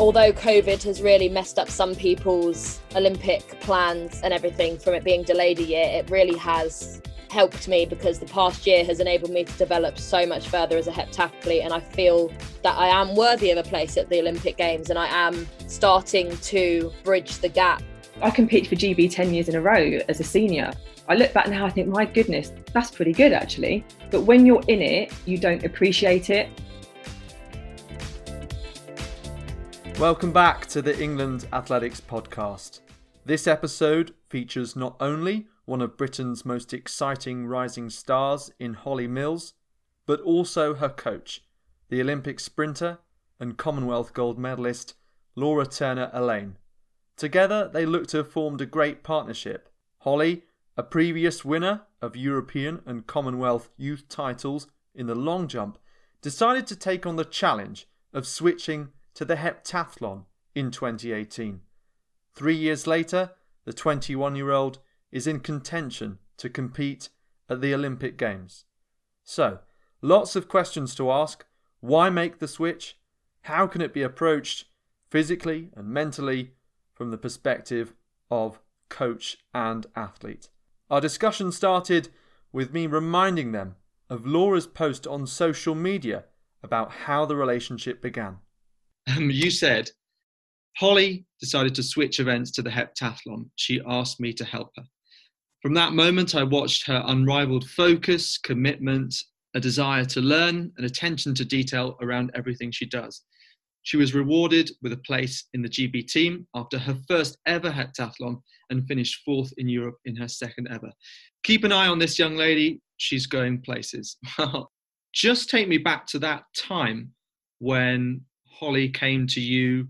although COVID has really messed up some people's Olympic plans and everything from it being delayed a year, it really has helped me because the past year has enabled me to develop so much further as a heptathlete and I feel that I am worthy of a place at the Olympic Games and I am starting to bridge the gap. I competed for GB 10 years in a row as a senior. I look back now, I think, my goodness, that's pretty good actually. But when you're in it, you don't appreciate it. Welcome back to the England Athletics Podcast. This episode features not only one of Britain's most exciting rising stars in Holly Mills, but also her coach, the Olympic sprinter and Commonwealth gold medalist Laura Turner Alleyne. Together, they look to have formed a great partnership. Holly, a previous winner of European and Commonwealth youth titles in the long jump, decided to take on the challenge of switching to the heptathlon in 2018. Three years later, the 21 year old is in contention to compete at the Olympic Games. So, lots of questions to ask. Why make the switch? How can it be approached physically and mentally from the perspective of coach and athlete? Our discussion started with me reminding them of Laura's post on social media about how the relationship began. Um, you said Holly decided to switch events to the heptathlon. She asked me to help her. From that moment, I watched her unrivaled focus, commitment, a desire to learn, and attention to detail around everything she does. She was rewarded with a place in the GB team after her first ever heptathlon and finished fourth in Europe in her second ever. Keep an eye on this young lady, she's going places. Just take me back to that time when Holly came to you.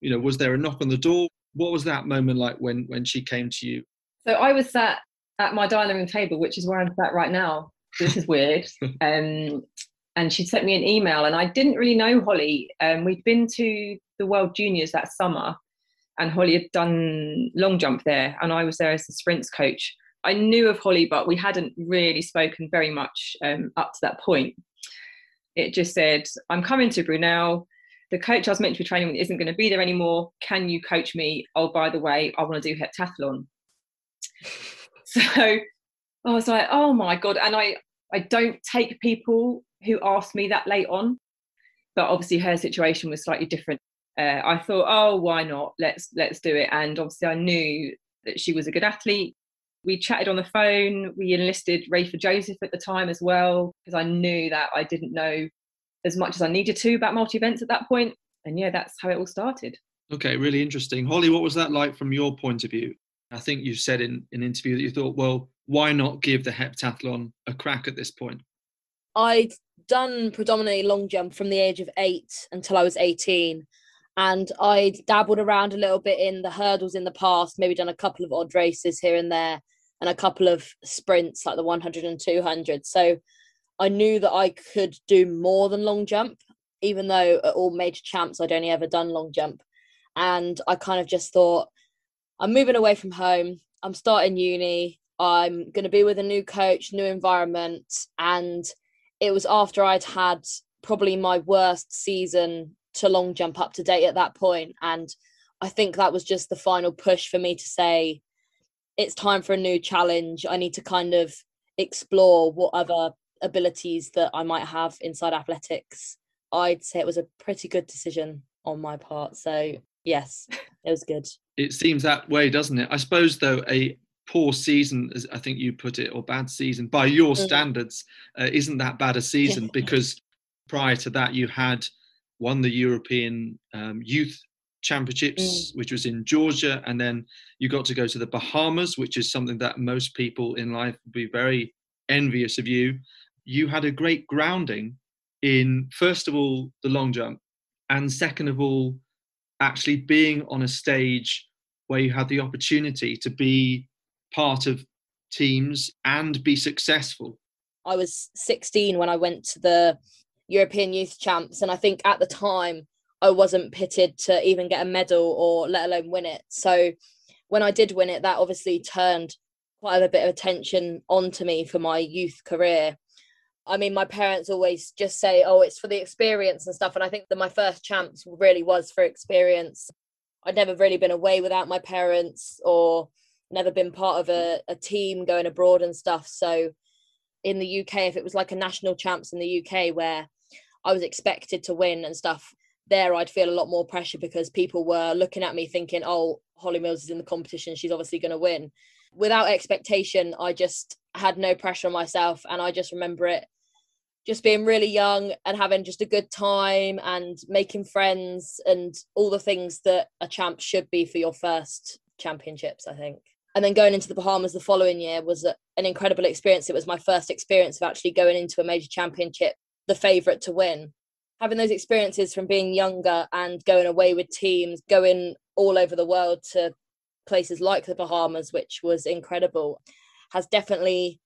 You know, was there a knock on the door? What was that moment like when when she came to you? So I was sat at my dining room table, which is where I'm sat right now. This is weird. um, and she sent me an email, and I didn't really know Holly. Um, we'd been to the World Juniors that summer, and Holly had done long jump there, and I was there as the sprints coach. I knew of Holly, but we hadn't really spoken very much um, up to that point. It just said, I'm coming to Brunel. The coach I was meant to be training with isn't going to be there anymore. Can you coach me? Oh, by the way, I want to do heptathlon. So I was like, oh my God. And I, I don't take people who ask me that late on. But obviously her situation was slightly different. Uh, I thought, oh, why not? Let's let's do it. And obviously I knew that she was a good athlete. We chatted on the phone. We enlisted Rafer Joseph at the time as well, because I knew that I didn't know as much as I needed to about multi events at that point. And yeah, that's how it all started. Okay, really interesting. Holly, what was that like from your point of view? I think you said in an interview that you thought, well, why not give the heptathlon a crack at this point? I'd done predominantly long jump from the age of eight until I was 18. And I'd dabbled around a little bit in the hurdles in the past, maybe done a couple of odd races here and there, and a couple of sprints like the 100 and 200. So I knew that I could do more than long jump, even though at all major champs I'd only ever done long jump. And I kind of just thought, I'm moving away from home. I'm starting uni. I'm going to be with a new coach, new environment. And it was after I'd had probably my worst season to long jump up to date at that point. And I think that was just the final push for me to say, it's time for a new challenge. I need to kind of explore what other abilities that I might have inside athletics. I'd say it was a pretty good decision on my part. So, yes, it was good it seems that way, doesn't it? I suppose, though, a poor season, as I think you put it, or bad season by your mm. standards, uh, isn't that bad a season yeah. because prior to that you had won the European um, Youth Championships, mm. which was in Georgia, and then you got to go to the Bahamas, which is something that most people in life would be very envious of you. You had a great grounding in, first of all, the long jump, and second of all, actually being on a stage where you had the opportunity to be part of teams and be successful. I was 16 when I went to the European Youth Champs, and I think at the time I wasn't pitted to even get a medal or let alone win it. So when I did win it, that obviously turned quite a bit of attention onto me for my youth career. I mean, my parents always just say, oh, it's for the experience and stuff. And I think that my first champs really was for experience. I'd never really been away without my parents or never been part of a, a team going abroad and stuff. So in the UK, if it was like a national champs in the UK where I was expected to win and stuff, there I'd feel a lot more pressure because people were looking at me thinking, oh, Holly Mills is in the competition. She's obviously going to win. Without expectation, I just had no pressure on myself. And I just remember it just being really young and having just a good time and making friends and all the things that a champ should be for your first championships, I think. And then going into the Bahamas the following year was an incredible experience. It was my first experience of actually going into a major championship, the favourite to win. Having those experiences from being younger and going away with teams, going all over the world to places like the Bahamas, which was incredible, has definitely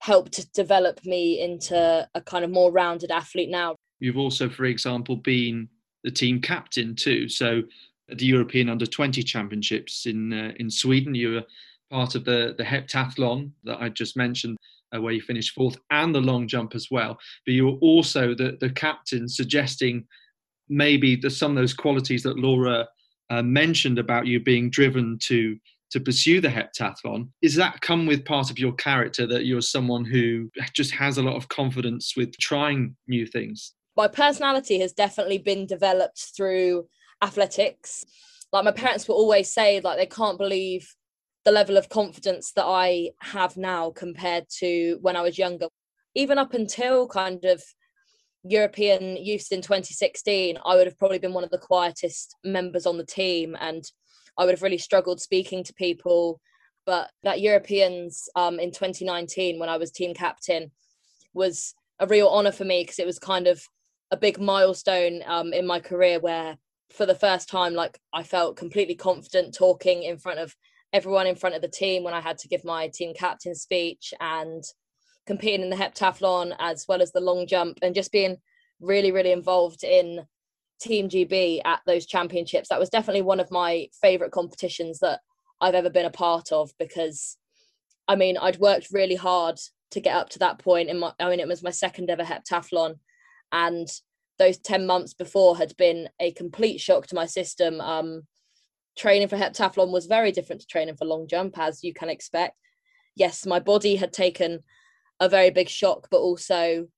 helped to develop me into a kind of more rounded athlete now. You've also, for example, been the team captain too. So at the European Under 20 Championships in uh, in Sweden, you were part of the the heptathlon that I just mentioned, uh, where you finished fourth, and the long jump as well. But you were also the the captain, suggesting maybe the, some of those qualities that Laura uh, mentioned about you being driven to to pursue the heptathlon. Is that come with part of your character that you're someone who just has a lot of confidence with trying new things? My personality has definitely been developed through athletics. Like my parents will always say like they can't believe the level of confidence that i have now compared to when i was younger. Even up until kind of european youth in 2016 i would have probably been one of the quietest members on the team. And I would have really struggled speaking to people. But that Europeans um, in 2019, when I was team captain, was a real honour for me because it was kind of a big milestone um, in my career where, for the first time, like I felt completely confident talking in front of everyone in front of the team when I had to give my team captain speech and competing in the heptathlon as well as the long jump and just being really, really involved in Team GB at those championships. That was definitely one of my favorite competitions that I've ever been a part of because I mean, I'd worked really hard to get up to that point in my I mean it was my second ever heptathlon and those 10 months before had been a complete shock to my system. Um, training for heptathlon was very different to training for long jump as you can expect. Yes, my body had taken a very big shock, but also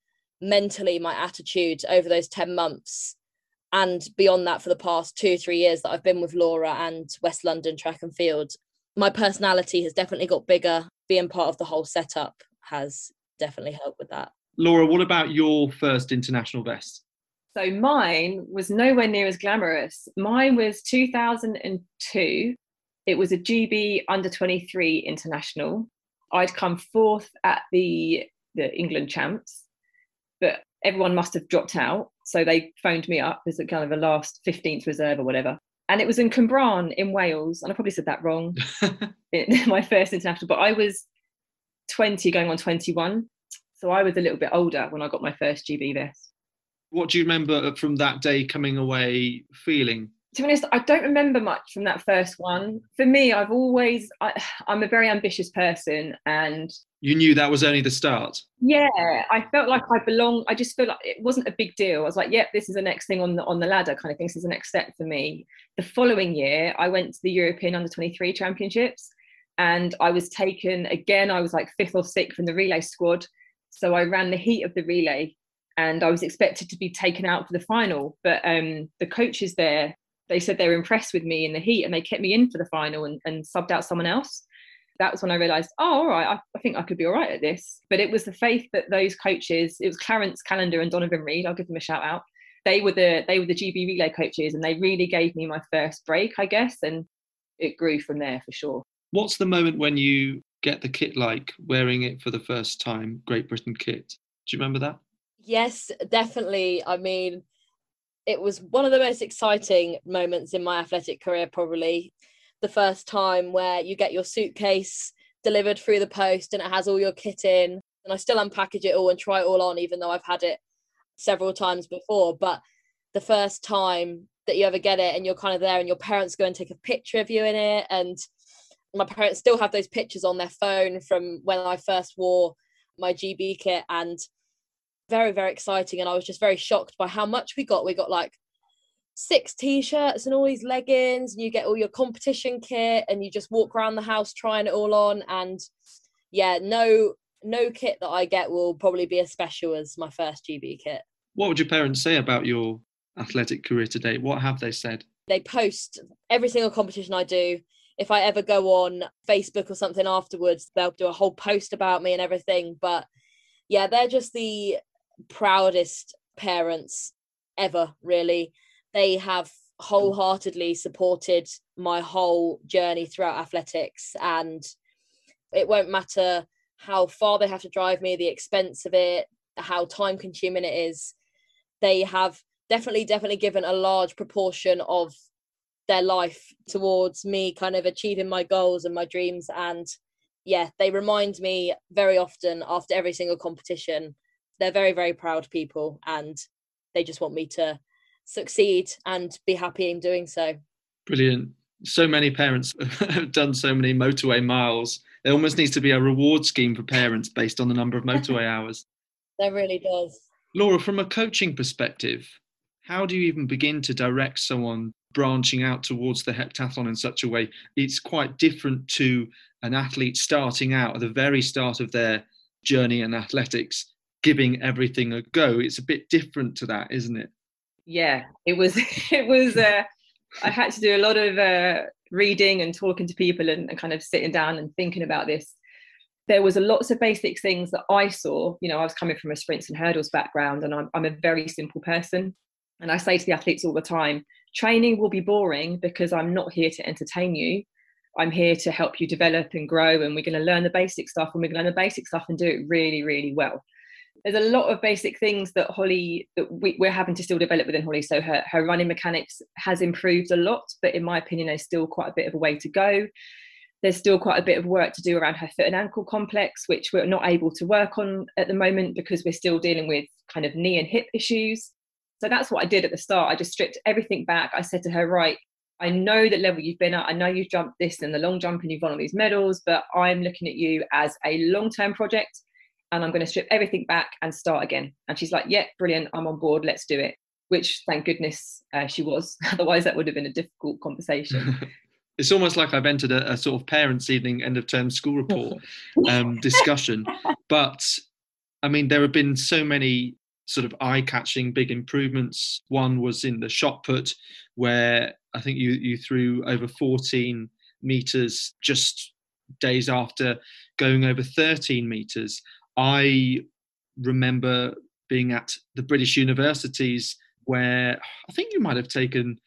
mentally my attitude over those 10 months and beyond that for the past two three years that i've been with laura and west london track and field my personality has definitely got bigger. Being part of the whole setup has definitely helped with that. Laura what about your first international best? So mine was nowhere near as glamorous. Mine was 2002 it was a gb under 23 international. I'd come fourth at the the england champs but everyone must have dropped out so they phoned me up as a kind of a last 15th reserve or whatever. And it was in Cwmbran in Wales. And I probably said that wrong. In my first international, but I was 20 going on 21. So I was a little bit older when I got my first GB vest. What do you remember from that day coming away feeling? To be honest, I don't remember much from that first one. For me, I've always, I, am a very ambitious person and. You knew that was only the start? Yeah, I felt like I belong. I just felt like it wasn't a big deal. I was like, yep, this is the next thing on the, on the ladder kind of thing. This is the next step for me. The following year, I went to the European Under 23 Championships and I was taken again, I was like fifth or sixth in the relay squad. So I ran the heat of the relay and I was expected to be taken out for the final. But um, the coaches there they said they were impressed with me in the heat and they kept me in for the final and, and subbed out someone else. That was when I realised, oh, all right, I, I, think I could be all right at this. But it was the faith that those coaches, it was Clarence Callender and Donovan Reid, I'll give them a shout out. They were the they were the GB relay coaches and they really gave me my first break, I guess, and it grew from there for sure. What's the moment when you get the kit like wearing it for the first time, Great Britain kit? Do you remember that? Yes, definitely. I mean, it was one of the most exciting moments in my athletic career, probably. The first time where you get your suitcase delivered through the post and it has all your kit in. And I still unpackage it all and try it all on, even though I've had it several times before. But the first time that you ever get it and you're kind of there and your parents go and take a picture of you in it. And my parents still have those pictures on their phone from when I first wore my GB kit. And very, very exciting. And I was just very shocked by how much we got. We got like six t-shirts and all these leggings and you get all your competition kit and you just walk around the house trying it all on. And yeah no no kit that i get will probably be as special as my first gb kit. What would your parents say about your athletic career to date? What have they said? They post every single competition i do. If i ever go on facebook or something afterwards they'll do a whole post about me and everything. But yeah they're just the proudest parents ever really. They have wholeheartedly supported my whole journey throughout athletics and it won't matter how far they have to drive me the expense of it how time consuming it is. They have definitely definitely given a large proportion of their life towards me kind of achieving my goals and my dreams and yeah they remind me very often after every single competition they're very very proud people and they just want me to succeed and be happy in doing so. Brilliant. So many parents have done so many motorway miles. There almost needs to be a reward scheme for parents based on the number of motorway hours. There really does. Laura, from a coaching perspective, how do you even begin to direct someone branching out towards the heptathlon in such a way? It's quite different to an athlete starting out at the very start of their journey in athletics, giving everything a go. It's a bit different to that, isn't it? yeah it was it was uh, i had to do a lot of uh, reading and talking to people and, and, kind of sitting down and thinking about this there was a lots of basic things that i saw you know i was coming from a sprints and hurdles background and I'm, I'm a very simple person and i say to the athletes all the time training will be boring because i'm not here to entertain you i'm here to help you develop and grow and we're going to learn the basic stuff and we're going to learn the basic stuff and do it really really well there's a lot of basic things that Holly that we, are having to still develop within Holly. So her her running mechanics has improved a lot, but in my opinion, there's still quite a bit of a way to go. There's still quite a bit of work to do around her foot and ankle complex, which we're not able to work on at the moment because we're still dealing with kind of knee and hip issues. So that's what I did at the start. I just stripped everything back. I said to her, right, I know that level you've been at. I know you've jumped this and the long jump and you've won all these medals, but I'm looking at you as a long term project and I'm going to strip everything back and start again. And she's like, yeah, brilliant. I'm on board. Let's do it. Which, thank goodness, uh, she was. Otherwise, that would have been a difficult conversation. it's almost like I've entered a, a, sort of parents' evening end of term school report um, discussion. But I mean, there have been so many sort of eye-catching big improvements. One was in the shot put, where I think you you threw over 14 meters just days after going over 13 meters. I remember being at the British universities where I think you might have taken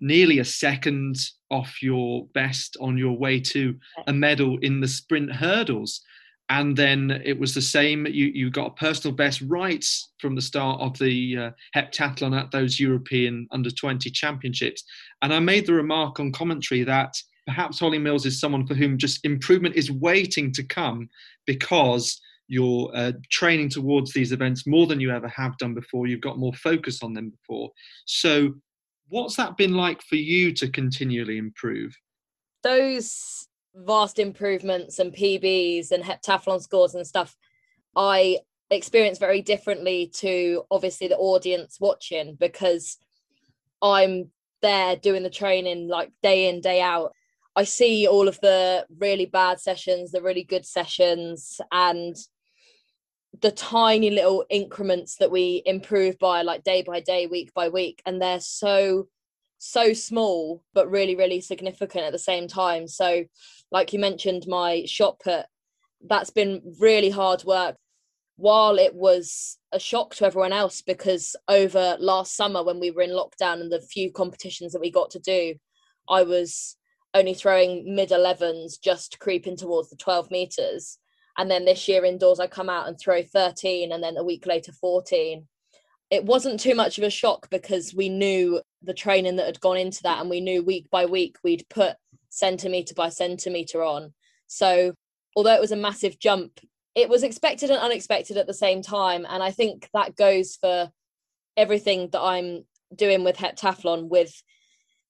nearly a second off your best on your way to a medal in the sprint hurdles. And then it was the same. You, you got a personal best right from the start of the uh, heptathlon at those European under 20 championships. And I made the remark on commentary that perhaps Holly Mills is someone for whom just improvement is waiting to come because you're uh, training towards these events more than you ever have done before. You've got more focus on them before. So, what's that been like for you to continually improve? Those vast improvements and PBs and heptathlon scores and stuff, I experience very differently to obviously the audience watching because I'm there doing the training like day in, day out. I see all of the really bad sessions, the really good sessions, and the tiny little increments that we improve by like day by day week by week and they're so so small but really really significant at the same time. So like you mentioned my shot put that's been really hard work. While it was a shock to everyone else because over last summer when we were in lockdown and the few competitions that we got to do i was only throwing mid 11s just creeping towards the 12 meters and then this year indoors I come out and throw 13 and then a week later 14 it wasn't too much of a shock because we knew the training that had gone into that and we knew week by week we'd put centimeter by centimeter on. So although it was a massive jump it was expected and unexpected at the same time. And i think that goes for everything that i'm doing with heptathlon with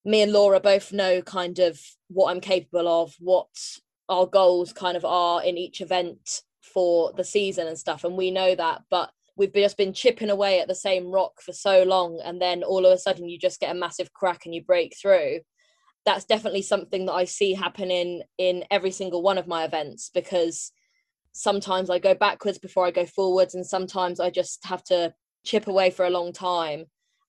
me and laura both know kind of what i'm capable of what our goals kind of are in each event for the season and stuff and we know that but we've just been chipping away at the same rock for so long and then all of a sudden you just get a massive crack and you break through. That's definitely something that i see happening in every single one of my events because sometimes i go backwards before i go forwards and sometimes i just have to chip away for a long time.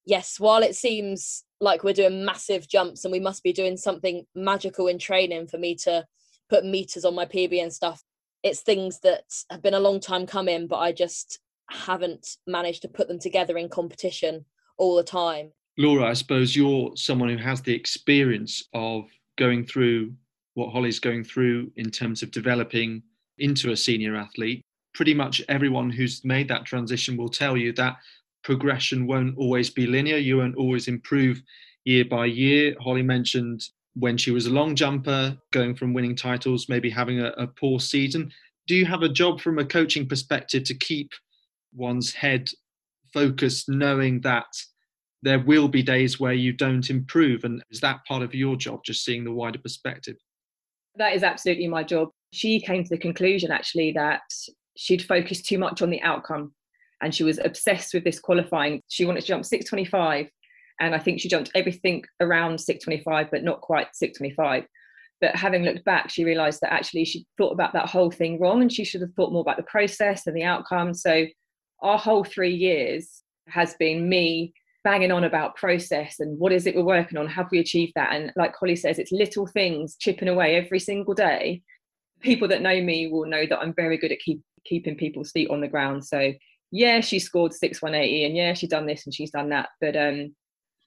Yes while it seems like we're doing massive jumps and we must be doing something magical in training for me to put meters on my pb and stuff it's things that have been a long time coming but i just haven't managed to put them together in competition all the time. Laura, I suppose you're someone who has the experience of going through what Holly's going through in terms of developing into a senior athlete. Pretty much everyone who's made that transition will tell you that progression won't always be linear. You won't always improve year by year. Holly mentioned when she was a long jumper, going from winning titles, maybe having a, a poor season. Do you have a job from a coaching perspective to keep one's head focused, knowing that there will be days where you don't improve. And is that part of your job, just seeing the wider perspective? That is absolutely my job. She came to the conclusion actually that she'd focused too much on the outcome and she was obsessed with this qualifying. She wanted to jump 625 and I think she jumped everything around 625 but not quite 625. But having looked back, she realised that actually she thought about that whole thing wrong and she should have thought more about the process and the outcome. So our whole three years has been me banging on about process and what is it we're working on? Have we achieved that? And like holly says it's little things chipping away every single day. People that know me will know that i'm very good at keep, keeping people's feet on the ground. So yeah she scored 6180 and yeah she's done this and she's done that. But um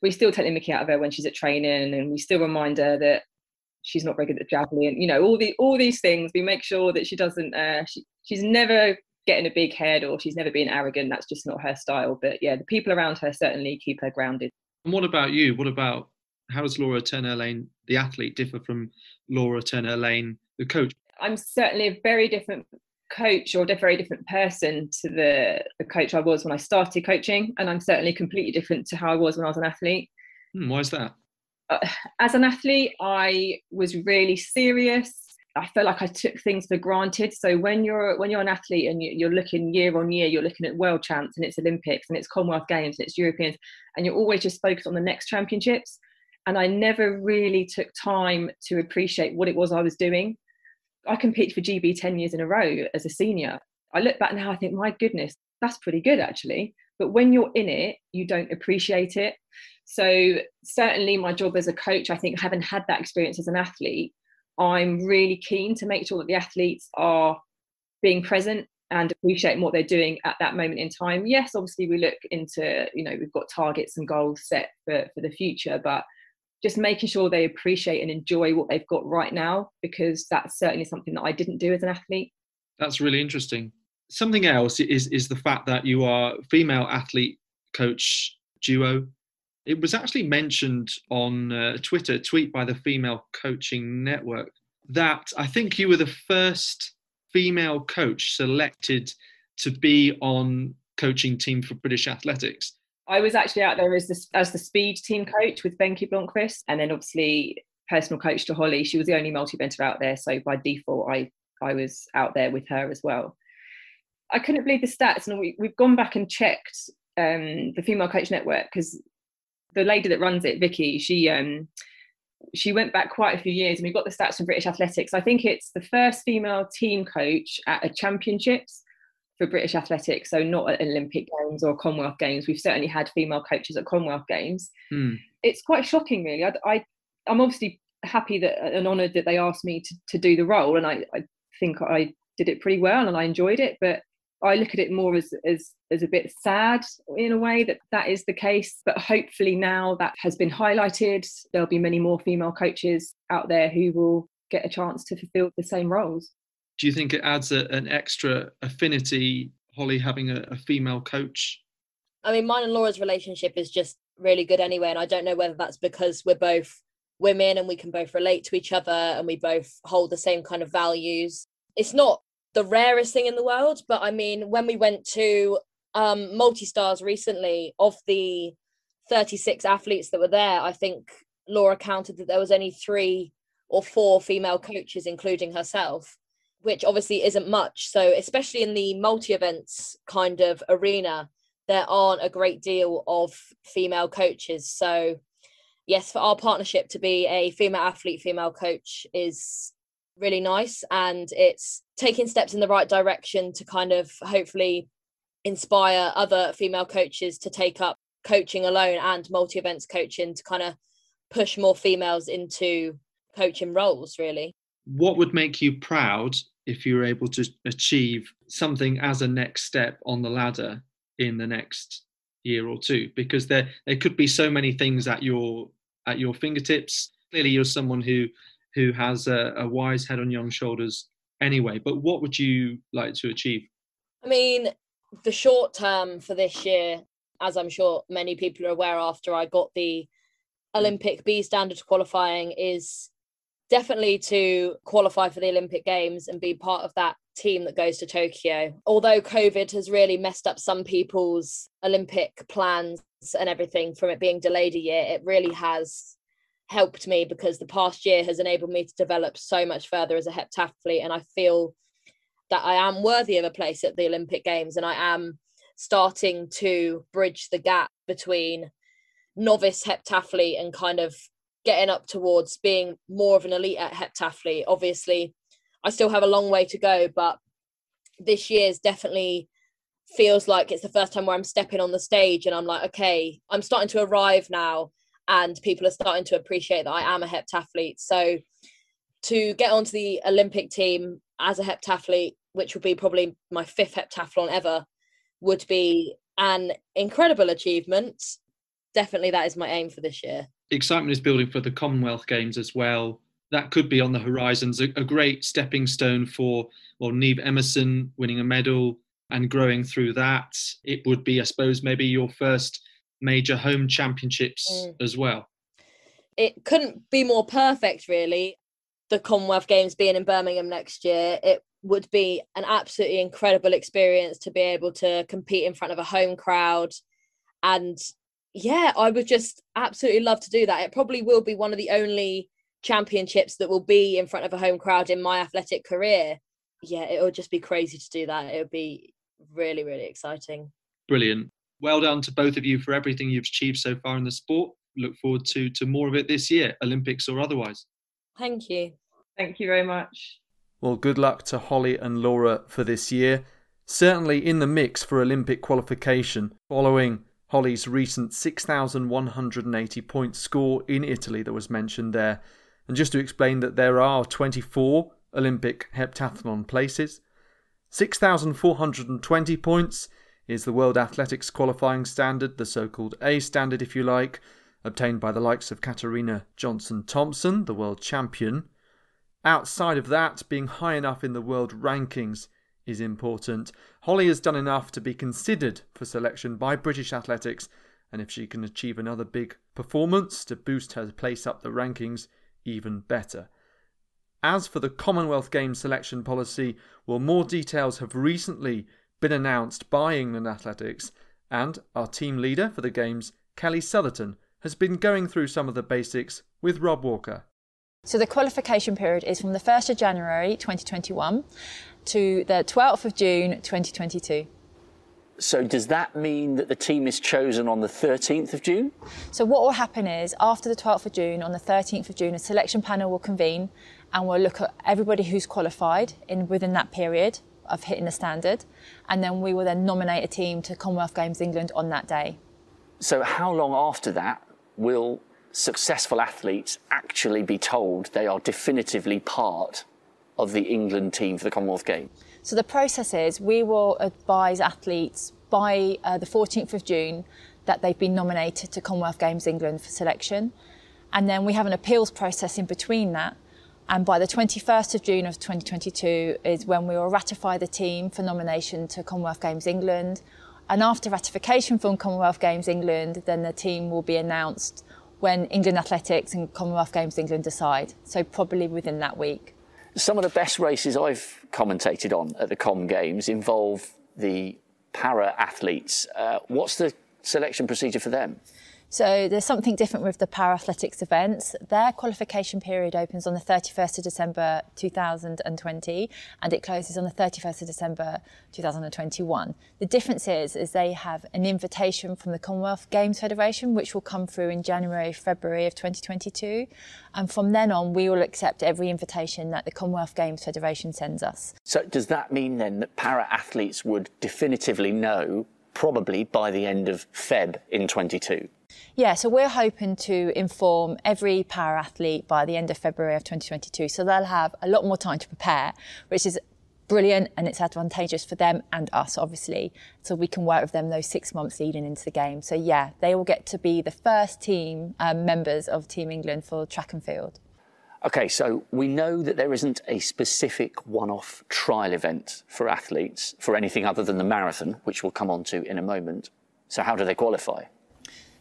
we still take the mickey out of her when she's at training and we still remind her that she's not very good at javelin you know all the all these things we make sure that she doesn't uh she, she's never getting a big head or she's never been arrogant. That's just not her style. But yeah, the people around her certainly keep her grounded. And what about you? What about how does Laura Turner Alleyne, the athlete, differ from Laura Turner Alleyne, the coach? I'm certainly a very different coach or a very different person to the, the coach I was when I started coaching. And I'm certainly completely different to how I was when I was an athlete. Hmm, why is that? Uh, as an athlete, I was really serious. I felt like I took things for granted. So when you're when you're an athlete and you're looking year on year, you're looking at world champs and it's Olympics and it's Commonwealth Games and it's Europeans, and you're always just focused on the next championships. And I never really took time to appreciate what it was I was doing. I competed for GB 10 years in a row as a senior. I look back now, I think, my goodness, that's pretty good actually. But when you're in it, you don't appreciate it. So, certainly, my job as a coach, I think, having had that experience as an athlete, I'm really keen to make sure that the athletes are being present and appreciating what they're doing at that moment in time. Yes, obviously we look into, you know, we've got targets and goals set for, for the future, but just making sure they appreciate and enjoy what they've got right now, because that's certainly something that I didn't do as an athlete. That's really interesting. Something else is is the fact that you are female athlete coach duo it was actually mentioned on uh, Twitter, tweet by the Female Coaching Network, that I think you were the first female coach selected to be on coaching team for British Athletics. I was actually out there as the, as the speed team coach with Benke Blomkvist, and then obviously personal coach to Holly. She was the only multi-eventer out there, so by default, I I was out there with her as well. I couldn't believe the stats, and we, we've gone back and checked um, the Female Coach Network because the lady that runs it, Vicky, she um she went back quite a few years and we got the stats from British Athletics. I think it's the first female team coach at a championships for British Athletics, so not at Olympic Games or Commonwealth Games. We've certainly had female coaches at Commonwealth Games. Mm. It's quite shocking, really. I, I am obviously happy that and honoured that they asked me to, to do the role, and I, I think I did it pretty well and I enjoyed it. But I look at it more as, as as a bit sad in a way that that is the case. But hopefully now that has been highlighted, there'll be many more female coaches out there who will get a chance to fulfil the same roles. Do you think it adds a, an extra affinity, Holly, having a, a female coach? I mean, mine and Laura's relationship is just really good anyway, and I don't know whether that's because we're both women and we can both relate to each other and we both hold the same kind of values. It's not the rarest thing in the world. But I mean, when we went to um, multi stars recently, of the 36 athletes that were there, I think Laura counted that there was only three or four female coaches, including herself, which obviously isn't much. So, especially in the multi events kind of arena, there aren't a great deal of female coaches. So, yes, for our partnership to be a female athlete, female coach is really nice. And it's taking steps in the right direction to kind of hopefully inspire other female coaches to take up coaching alone and multi events coaching to kind of push more females into coaching roles, really. What would make you proud if you're able to achieve something as a next step on the ladder in the next year or two? Because there there could be so many things at your at your fingertips. Clearly, you're someone who who has a, a wise head on young shoulders anyway. But what would you like to achieve? I mean, the short term for this year, as I'm sure many people are aware after I got the Olympic B standard qualifying, is definitely to qualify for the Olympic Games and be part of that team that goes to Tokyo. Although COVID has really messed up some people's Olympic plans and everything from it being delayed a year, it really has helped me because the past year has enabled me to develop so much further as a heptathlete and I feel that I am worthy of a place at the Olympic Games and I am starting to bridge the gap between novice heptathlete and kind of getting up towards being more of an elite at heptathlete. Obviously, I still have a long way to go, but this year's definitely feels like it's the first time where I'm stepping on the stage and I'm like, okay, I'm starting to arrive now and people are starting to appreciate that I am a heptathlete. So to get onto the Olympic team as a heptathlete, which would be probably my fifth heptathlon ever, would be an incredible achievement. Definitely that is my aim for this year. Excitement is building for the Commonwealth Games as well. That could be on the horizons, a, a great stepping stone for well, Niamh Emerson winning a medal and growing through that. It would be, I suppose, maybe your first major home championships mm. as well. It couldn't be more perfect, really. The Commonwealth Games being in Birmingham next year, it would be an absolutely incredible experience to be able to compete in front of a home crowd. And yeah, I would just absolutely love to do that. It probably will be one of the only championships that will be in front of a home crowd in my athletic career. Yeah, it would just be crazy to do that. It would be really, really exciting. Brilliant well done to both of you for everything you've achieved so far in the sport. Look forward to to more of it this year, Olympics or otherwise. Thank you. Thank you very much. Well, good luck to Holly and Laura for this year. Certainly in the mix for Olympic qualification, following Holly's recent 6,180 point score in Italy that was mentioned there. And just to explain that there are 24 Olympic heptathlon places, 6,420 points is the World Athletics qualifying standard, the so called A standard, if you like, obtained by the likes of Katarina Johnson Thompson, the world champion. Outside of that, being high enough in the world rankings is important. Holly has done enough to be considered for selection by British Athletics, and if she can achieve another big performance to boost her place up the rankings, even better. As for the Commonwealth Games selection policy, well, more details have recently been announced by England Athletics, and our team leader for the Games, Kelly Sotherton, has been going through some of the basics with Rob Walker. So the qualification period is from the 1st of January 2021 to the 12th of June 2022. So does that mean that the team is chosen on the 13th of June? So what will happen is after the 12th of June, on the 13th of June, a selection panel will convene and we'll look at everybody who's qualified in within that period of hitting the standard, and then we will then nominate a team to Commonwealth Games England on that day. So, how long after that will successful athletes actually be told they are definitively part of the England team for the Commonwealth Games? So, the process is we will advise athletes by uh, the 14th of June that they've been nominated to Commonwealth Games England for selection. And then we have an appeals process in between that and by the 21st of June of 2022 is when we will ratify the team for nomination to Commonwealth Games England. And after ratification from Commonwealth Games England, then the team will be announced when England Athletics and Commonwealth Games England decide. So probably within that week. Some of the best races I've commentated on at the Com Games involve the para athletes. Uh, what's the selection procedure for them? So there's something different with the para athletics events. Their qualification period opens on the 31st of December 2020 and it closes on the 31st of December 2021. The difference is, is they have an invitation from the Commonwealth Games Federation, which will come through in January, February of 2022. And from then on, we will accept every invitation that the Commonwealth Games Federation sends us. So does that mean then that para athletes would definitively know probably by the end of Feb in 22? Yeah, so we're hoping to inform every para athlete by the end of February of 2022. So they'll have a lot more time to prepare, which is brilliant and it's advantageous for them and us, obviously. So we can work with them those six months leading into the game. So yeah, they will get to be the first team um, members of Team England for track and field. Okay, so we know that there isn't a specific one off trial event for athletes for anything other than the marathon, which we'll come on to in a moment. So, how do they qualify?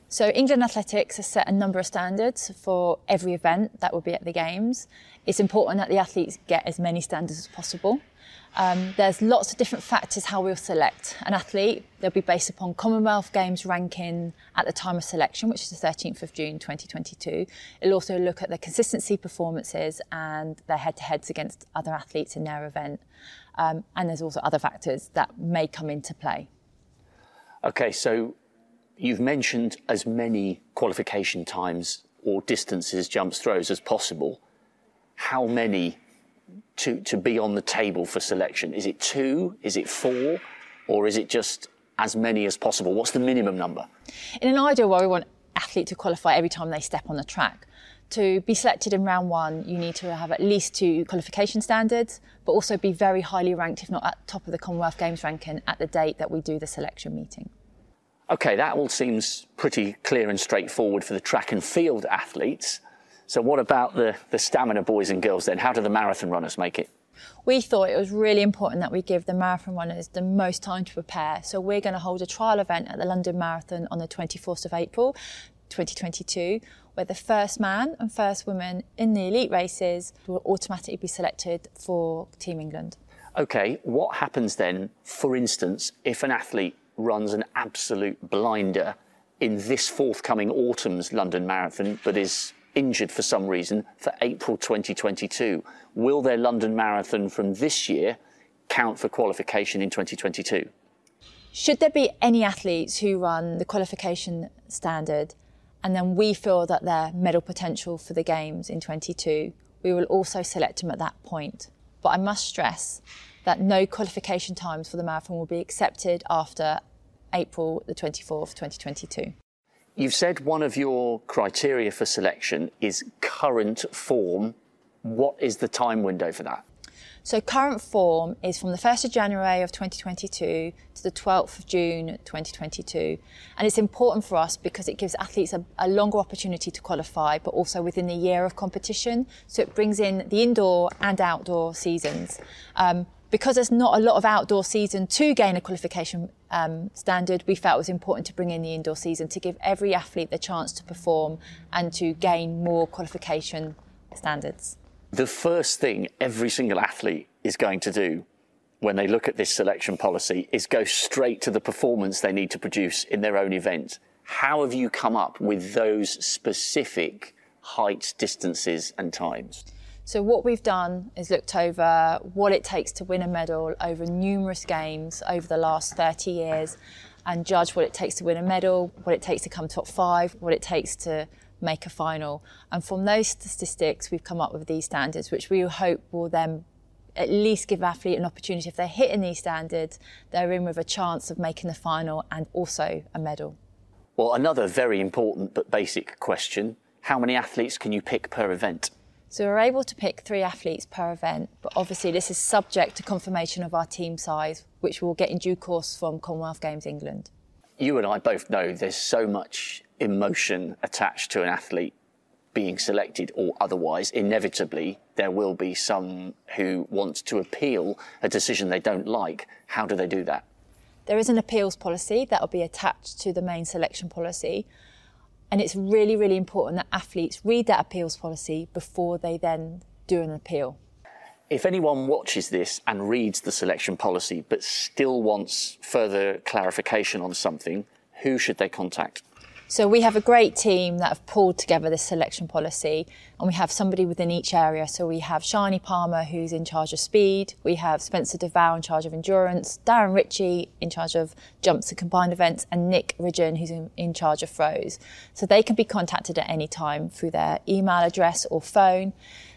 So, England Athletics has set a number of standards for every event that will be at the Games. It's important that the athletes get as many standards as possible. Um, there's lots of different factors how we'll select an athlete. They'll be based upon Commonwealth Games ranking at the time of selection, which is the 13th of June 2022. It'll also look at their consistency performances and their head-to-heads against other athletes in their event. Um, and there's also other factors that may come into play. Okay, so you've mentioned as many qualification times or distances, jumps, throws as possible. How many to, to be on the table for selection? Is it two? Is it four? Or is it just as many as possible? What's the minimum number? In an ideal world, we want athletes to qualify every time they step on the track. To be selected in round one, you need to have at least two qualification standards, but also be very highly ranked, if not at top of the Commonwealth Games ranking, at the date that we do the selection meeting. Okay, that all seems pretty clear and straightforward for the track and field athletes. So, what about the, the stamina boys and girls then? How do the marathon runners make it? We thought it was really important that we give the marathon runners the most time to prepare. So, we're going to hold a trial event at the London Marathon on the 24th of April 2022, where the first man and first woman in the elite races will automatically be selected for Team England. Okay, what happens then, for instance, if an athlete runs an absolute blinder in this forthcoming autumn's London Marathon, but is injured for some reason for April 2022. Will their London Marathon from this year count for qualification in 2022? Should there be any athletes who run the qualification standard and then we feel that they're medal potential for the Games in 22, we will also select them at that point. But I must stress that no qualification times for the marathon will be accepted after April the 24th, 2022. You've said one of your criteria for selection is current form. What is the time window for that? So current form is from the 1st of January of 2022 to the 12th of June 2022. And it's important for us because it gives athletes a, a, longer opportunity to qualify, but also within the year of competition. So it brings in the indoor and outdoor seasons. Um, because there's not a lot of outdoor season to gain a qualification um, standard, we felt it was important to bring in the indoor season to give every athlete the chance to perform and to gain more qualification standards. The first thing every single athlete is going to do when they look at this selection policy is go straight to the performance they need to produce in their own event. How have you come up with those specific heights, distances, and times? So what we've done is looked over what it takes to win a medal over numerous games over the last 30 years and judge what it takes to win a medal, what it takes to come top five, what it takes to make a final. And from those statistics, we've come up with these standards, which we hope will then at least give athlete an opportunity. If they're hitting these standards, they're in with a chance of making the final and also a medal. Well, another very important but basic question how many athletes can you pick per event? So we're able to pick three athletes per event, but obviously this is subject to confirmation of our team size, which we'll get in due course from Commonwealth Games England. You and I both know there's so much emotion attached to an athlete being selected or otherwise. Inevitably, there will be some who want to appeal a decision they don't like. How do they do that? There is an appeals policy that will be attached to the main selection policy. And it's really, really important that athletes read that appeals policy before they then do an appeal. If anyone watches this and reads the selection policy but still wants further clarification on something, who should they contact? So we have a great team that have pulled together this selection policy and we have somebody within each area. So we have Shani Palmer who's in charge of speed, we have Spencer Duval in charge of endurance, Darren Ritchie in charge of jumps and combined events and Nick Ridgen who's in, in charge of throws. So they can be contacted at any time through their email address or phone.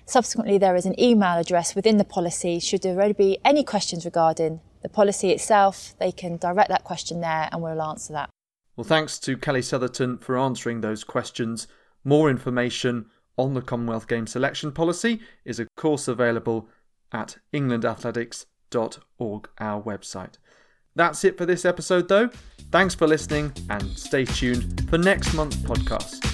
Subsequently, there is an email address within the policy. Should there be any questions regarding the policy itself, they can direct that question there and we'll answer that. Well, thanks to Kelly Sotherton for answering those questions. More information on the Commonwealth Games selection policy is, of course, available at englandathletics.org, our website. That's it for this episode, though. Thanks for listening and stay tuned for next month's podcast.